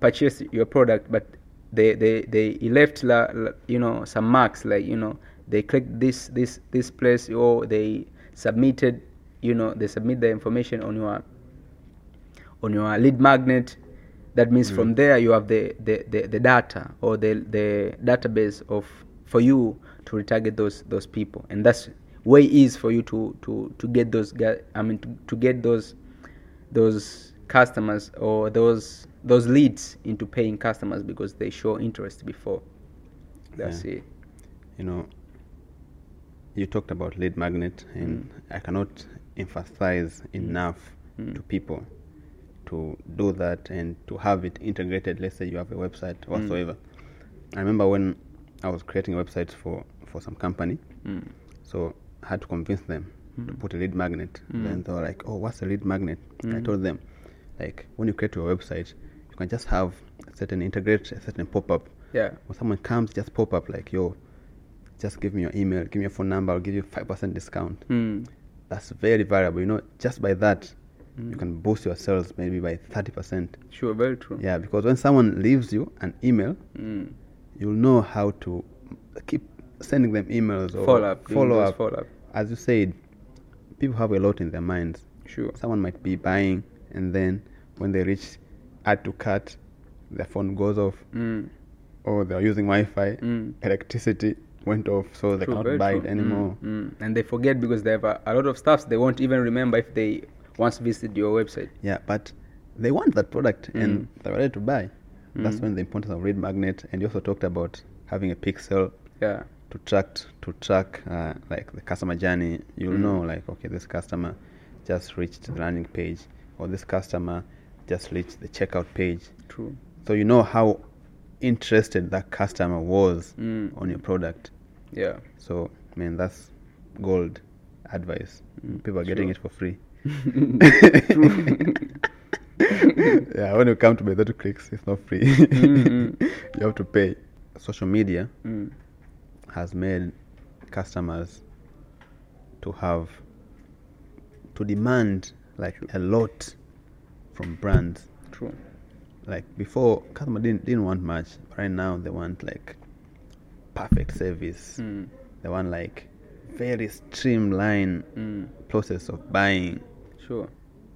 purchase your product but they they they left la, la, you know some marks like you know they clicked this this this place or they submitted you know they submit the information on your on your lead magnet that means from Mm. there you have the, the, the, the data or the, the database of for you to retarget those those people and that's way is for you to to to get those i mean to, to get those those customers or those those leads into paying customers because they show interest before that's Yeah. it you know, you talked about lead magnet, and I cannot emphasize enough Mm. to people to do that and to have it integrated. Let's say you have a website Mm. whatsoever. I remember when I was creating websites for for some company, mm. so I had to convince them to Mm. put a lead magnet. Mm. Then they were like, "Oh, what's a lead magnet?" I Mm. told them, like, when you create your website, you can just have a certain integrate a certain pop up yeah when someone comes, just pop up like, yo, just give me your email, give me your phone number, I'll give you 5% discount. mm. That's very valuable. You know, just by that, you Mm. can boost your sales maybe by 30%. sure very true Yeah, because when someone leaves you an email, mm. you'll know how to keep sending them emails or follow up Follow up. follow up As you said, people have a lot in their minds. sure Someone might be buying, and then when they reach add to cart, their phone goes off, mm. or they're using Wi-Fi, Mm. electricity went off, so they True, cannot buy true. it anymore. Mm, mm. And they forget because they have a, a lot of stuff they won't even remember if they once visited your website. Yeah, but they want that product and Mm. they're ready to buy. That's Mm. when the importance of lead magnet. And you also talked about having a pixel Yeah. to track to track uh, like the customer journey. You'll Mm. know like okay, this customer just reached the landing page, or this customer just reached the checkout page. True. So you know how interested that customer was Mm. on your product. Yeah. So man, that's gold advice. Mm, People are getting it for free. Yeah, when you come to Bezetu Clicks, it's not free. Mm, you have to pay. Social media Mm. has made customers to have to demand like a lot from brands. True. Like before, customer didn't didn't want much. Right now, they want like perfect service. Mm. They want like very streamlined Mm. process of buying. Sure.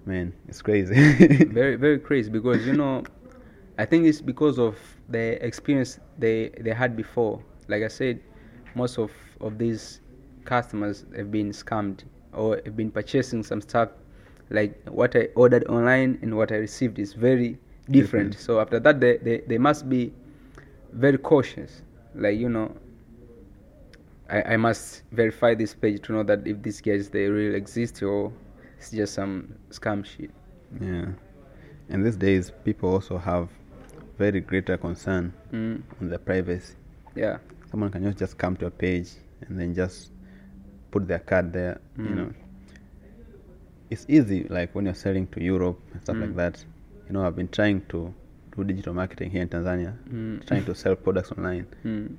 Man, it's crazy. very very crazy because you know i think it's because of the experience they they had before like i said most of of these customers have been scammed or have been purchasing some stuff like what i ordered online and what i received is very different Different. so after that they, they they must be very cautious like you know I, I must verify this page to know that if these guys they really exist or it's just some scam shit yeah. And these days, people also have very greater concern mm. on their privacy. yeah Someone can just just come to a page and then just put their card there. You Mm. know, it's easy. Like when you're selling to Europe and stuff Mm. like that. You know, I've been trying to digital marketing here in Tanzania, Mm. trying to sell products online. Mm.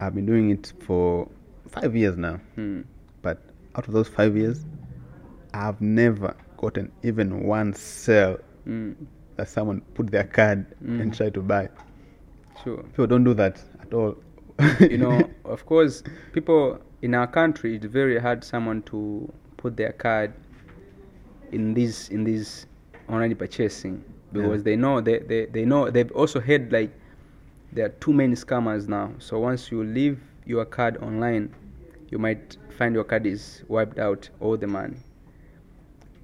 I've been doing it for five years now. Mm. But out of those five years, I've never gotten even one sale Mm. that someone put their card and Mm. try to buy. Sure. People don't do that at all. you know, of course, people in our country, it's very hard someone to put their card in this in this online purchasing because Yeah. they know they, they, they know they've also heard like there are too many scammers now. So once you leave your card online, you might find your card is wiped out all the money.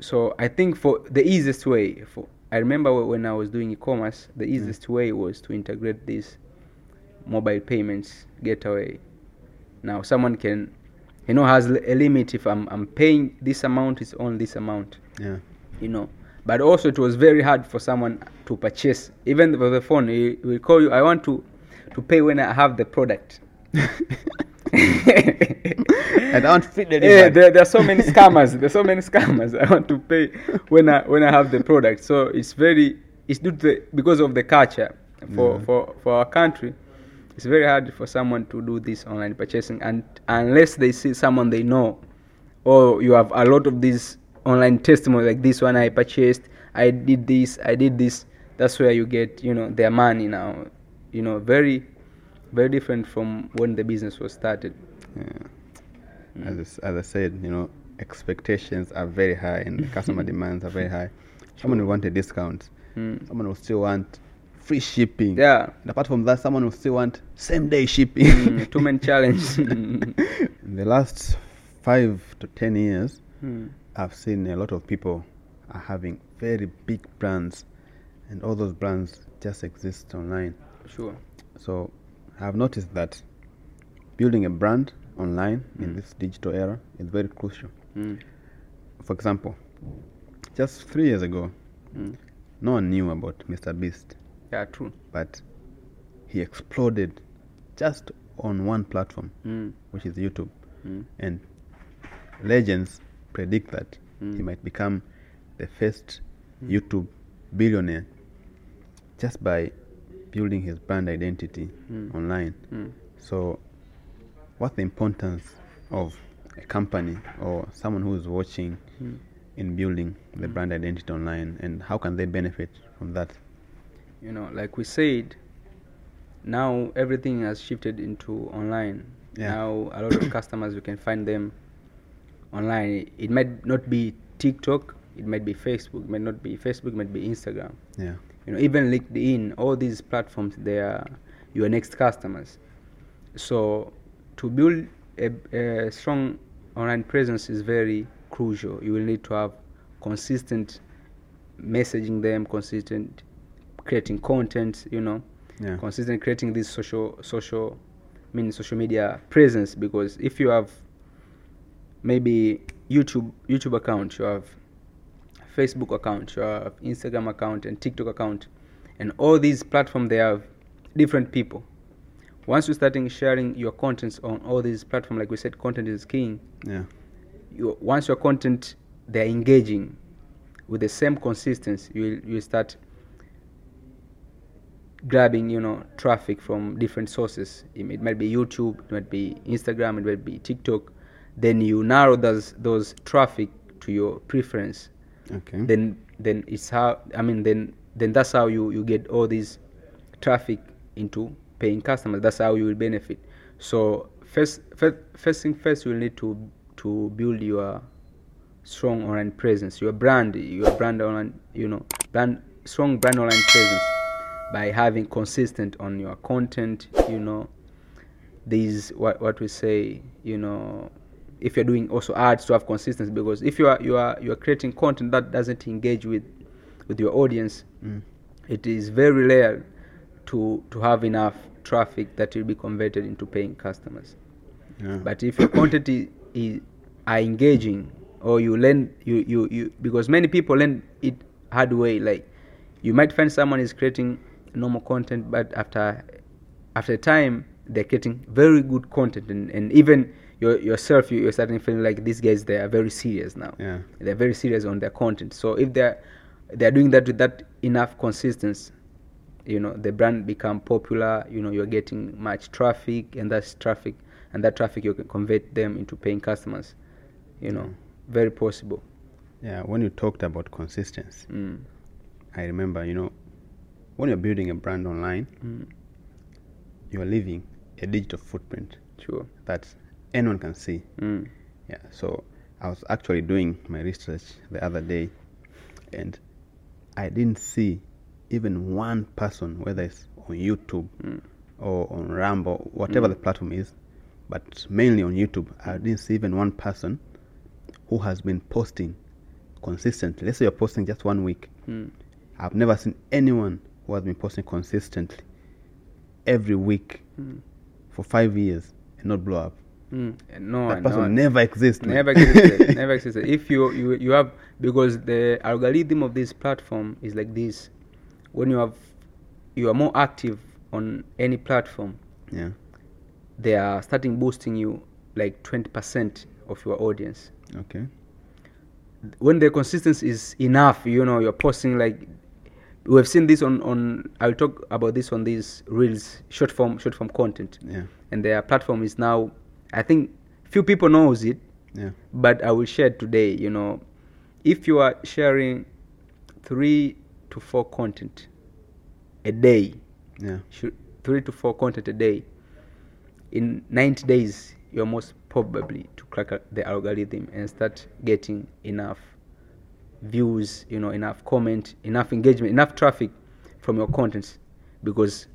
So I think for the easiest way, for I remember when I was doing e-commerce, the mm. easiest way was to integrate this mobile payments gateway. Now someone can, you know, has a limit. If I'm I'm paying this amount, it's on this amount yeah. you know but also it was very hard for someone to purchase. Even for the phone he will call you i want to to pay when i have the product. And I want free yeah, delivery. there, there are so many scammers. There's so many scammers. I want to pay when i when i have the product. So it's very it's due to the, because of the culture for Yeah. for for our country it's very hard for someone to do this online purchasing. And unless they see someone they know or you have a lot of these online testimony like this one i purchased i did this i did this that's where you get you know their money now you know very very different from when the business was started Yeah. As, as I said, you know, expectations are very high and the customer demands are very high. Someone will want a discount. Mm. Someone will still want free shipping. yeah And apart from that, someone will still want same day shipping. Mm, too many challenges In the last five to ten years, Mm. I've seen a lot of people are having very big brands, and all those brands just exist online. sure So I've noticed that building a brand online in Mm. this digital era is very crucial. Mm. For example, just three years ago, Mm. no one knew about Mr. Beast, yeah true but he exploded just on one platform, mm. which is YouTube. Mm. And legends predict that he Mm. might become the first Mm. YouTube billionaire just by building his brand identity Mm. online. Mm. So, what's the importance of a company or someone who is watching Mm. in building the Mm. brand identity online, and how can they benefit from that? you know like we said now everything has shifted into online Yeah. now a lot of customers you can find them online it might not be tiktok it might be facebook it might not be facebook it might be instagram. Yeah, you know even linkedin all these platforms they are your next customers. So to build a, a strong online presence is very crucial. You will need to have consistent messaging them consistent creating content you know yeah, consistent creating this social social I mean social media presence because if you have maybe YouTube YouTube account, you have Facebook account, you have Instagram account and TikTok account, and all these platforms they have different people. Once you're starting sharing your contents on all these platforms, like we said, content is king. yeah, You, once your content they're engaging with the same consistency, you you start grabbing you know traffic from different sources it, it might be youtube it might be instagram it might be tiktok then you narrow those those traffic to your preference. Okay. then then it's how i mean then then that's how you you get all these traffic into paying customers. That's how you will benefit. So first first, first thing first you will need to to build your strong online presence. Your brand your brand online you know brand strong brand online presence by having consistent on your content you know. These what what we say you know if you're doing also ads to have consistency because if you are you are you are creating content that doesn't engage with with your audience Mm. it is very rare to to have enough traffic that will be converted into paying customers Yeah. but if your content is, is are engaging or you learn you, you you because many people learn it hard way like you might find someone is creating normal content but after after time they're getting very good content and, and even your, yourself you, you're starting feeling like these guys they are very serious now Yeah. they're very serious on their content so if they're they're doing that with that enough consistency you know the brand become popular you know you're getting much traffic and that's traffic and that traffic you can convert them into paying customers you know very possible Yeah. When you talked about consistency, mm. I remember, you know, when you're building a brand online, Mm. you're leaving a digital footprint sure that anyone can see. mm. Yeah. So I was actually doing my research the other day, and I didn't see even one person, whether it's on YouTube Mm. or on Rambo, whatever Mm. the platform is, but mainly on YouTube, I didn't see even one person who has been posting consistently. Let's say you're posting just one week. Mm. I've never seen anyone who has been posting consistently every week Mm. for five years and not blow up. Mm. no that one, person no never exists. never existed never existed if you, you you have because the algorithm of this platform is like this when you have you are more active on any platform Yeah. they are starting boosting you like 20% of your audience Okay. when the consistency is enough you know you're posting like we have seen this on on i'll talk about this on these reels short form short form content Yeah. and their platform is now i think few people knows it Yeah. but I will share today. You know, if you are sharing three to four content a day, Yeah. should, three to four content a day, in 90 days, you're most probably to crack the algorithm and start getting enough views, you know, enough comment, enough engagement, enough traffic from your contents, because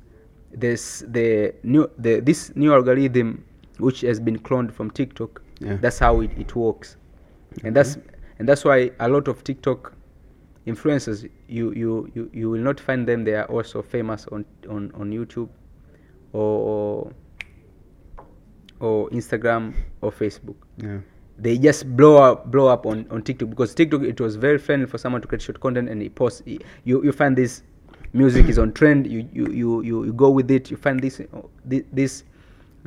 there's the new the this new algorithm which has been cloned from TikTok. Yeah. That's how it, it works, and that's and that's why a lot of TikTok influencers you, you you you will not find them they are also famous on on on youtube or or instagram or facebook Yeah. they just blow up blow up on, on tiktok because tiktok it was very friendly for someone to create short content and he posts you you find this music is on trend you you you, you, you go with it you find this thi- this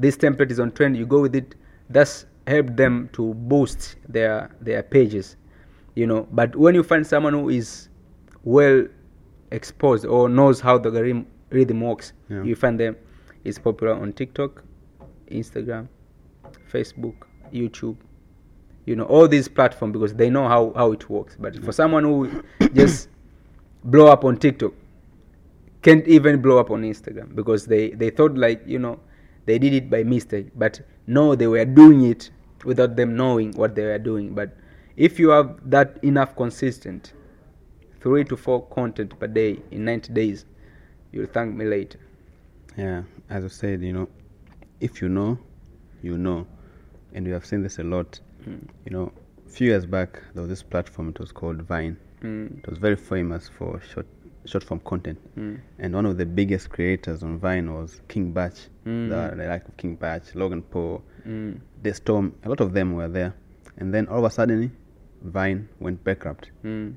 this template is on trend you go with it that's helped them to boost their their pages you know. But when you find someone who is well exposed or knows how the algorithm rhythm works Yeah. you find them is popular on tiktok instagram facebook youtube you know all these platforms because they know how, how it works. But for someone who just blow up on tiktok can't even blow up on instagram because they they thought like you know they did it by mistake but no they were doing it without them knowing what they were doing but if you have that enough consistent three to four content per day in 90 days you'll thank me later Yeah, as I said, you know, if you know, you know, and we have seen this a lot. Mm. You know, a few years back there was this platform. It was called Vine. Mm. It was very famous for short short form content, Mm. and one of the biggest creators on Vine was King Bach, Mm. the, the like of King Bach, Logan Paul, Mm. The Storm. A lot of them were there, and then all of a sudden, Vine went bankrupt Mm.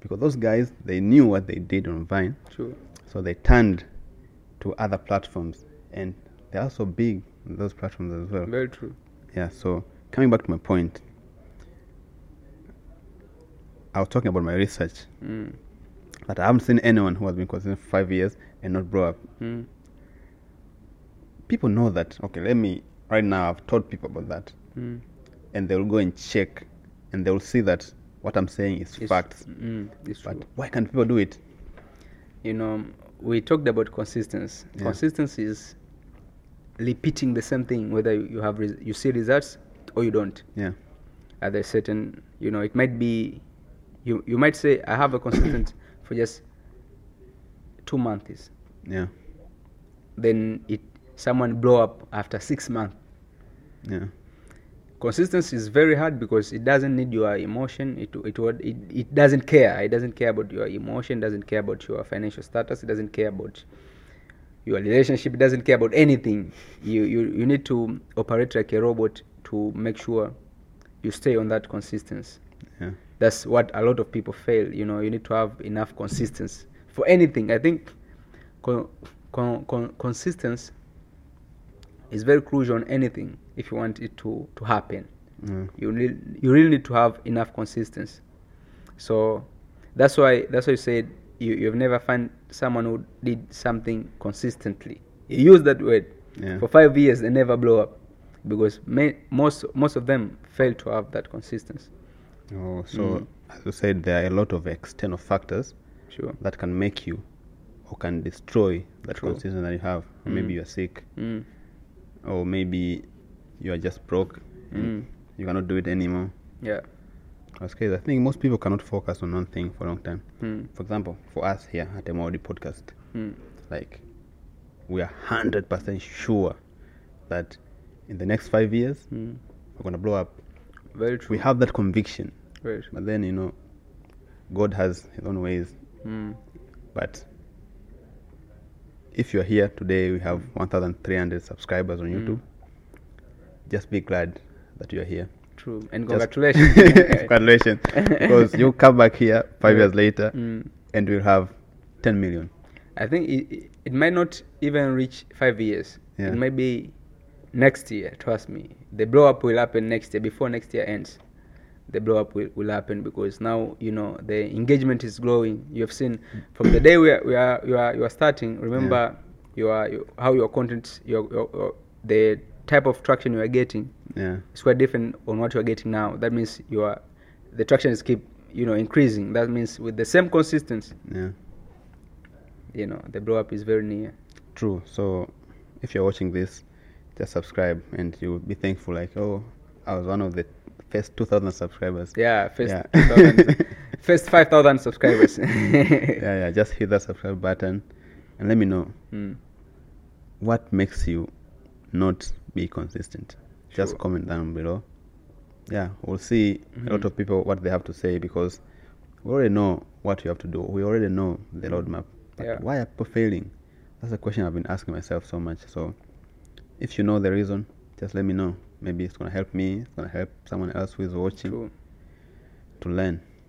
because those guys they knew what they did on Vine, True. so they turned to other platforms, and they're also big on those platforms as well. Very true. Yeah, so coming back to my point, I was talking about my research. Mm. But I haven't seen anyone who has been consistent for five years and not blow up. Mm. People know that. Okay, let me right now. I've told people about that, Mm. and they will go and check, and they will see that what I'm saying is It's- facts. Mm, it's But true. why can't people do it? You know, we talked about consistency. Yeah. Consistency is repeating the same thing, whether you you have res- you see results or you don't. Yeah, At a certain, you know, it might be, you you might say, I have a consistent for just two months. yeah, Then it someone blow up after six months. yeah, consistency is very hard because it doesn't need your emotion. It it would it, it doesn't care. It doesn't care about your emotion doesn't care about your financial status it doesn't care about your relationship it doesn't care about anything. You you, you need to operate like a robot to make sure you stay on that consistency. Yeah, that's what a lot of people fail you know you need to have enough consistency for anything. I think con, con, con, consistency is very crucial on anything if you want it to, to happen. Yeah. you really, you really need to have enough consistency. So that's why that's why you said you, you've never found someone who did something consistently. You use that word. Yeah. for five years they never blow up because ma- most most of them fail to have that consistency Oh, so Mm. as you said, there are a lot of external factors sure that can make you or can destroy that True. consistency that you have. Or Maybe Mm. you're sick, mm. or maybe you are just broke. Mm. You cannot do it anymore. yeah That's crazy. I think most people cannot focus on one thing for a long time. mm. For example, for us here at the Maudi podcast, Mm. like we are hundred percent sure that in the next five years Mm. we're gonna blow up. very true We have that conviction, true but then you know, God has His own ways. mm. But if you're here today, we have 1,300 subscribers on Mm. YouTube. Just be glad that you're here. true and Just- congratulations Congratulations. because you come back here five Yeah. years later mm. and we'll have 10 million. I think it, it- it might not even reach five years. Yeah. It might be next year. Trust me, the blow up will happen next year. Before next year ends, the blow up will, will happen because now you know the engagement is growing. You have seen from the day we are we are you are you are starting. Remember, you are you, how your content, your, your, your the type of traction you are getting Yeah. it's quite different on what you are getting now. That means you are the traction is keep you know increasing. That means with the same consistency, Yeah. you know the blow up is very near. True. So if you're watching this, just subscribe and you'll be thankful. Like, oh, I was one of the first 2,000 subscribers. Yeah, first Yeah. 2000 first 5,000 subscribers. yeah, yeah. Just hit that subscribe button and let me know Mm, what makes you not be consistent. Just comment down below. Yeah, we'll see a lot Mhm. of people what they have to say because we already know what you have to do. We already know the roadmap. But Yeah. why are people failing? That's a question I've been asking myself so much. So if you know the reason, just let me know. Maybe it's gonna help me. It's gonna help someone else who is watching True. to learn.